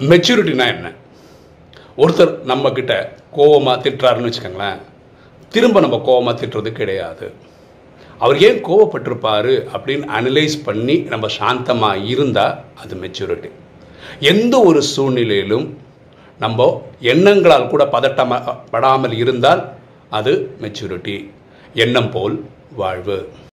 மெச்சூரிட்டினா என்ன? ஒருத்தர் நம்மக்கிட்ட கோபமாக கோவமாக திட்டுறாருன்னு வச்சுக்கோங்களேன் திரும்ப நம்ம கோவமாக திட்டுறது கிடையாது. அவர் ஏன் கோவப்பட்டிருப்பார் அப்படின்னு அனலைஸ் பண்ணி நம்ம சாந்தமாக இருந்தால் அது மெச்சூரிட்டி எந்த ஒரு சூழ்நிலையிலும் நம்ம எண்ணங்களால் கூட பதட்டமாக படாமல் இருந்தால் அது மெச்சூரிட்டி எண்ணம் போல் வாழ்வு.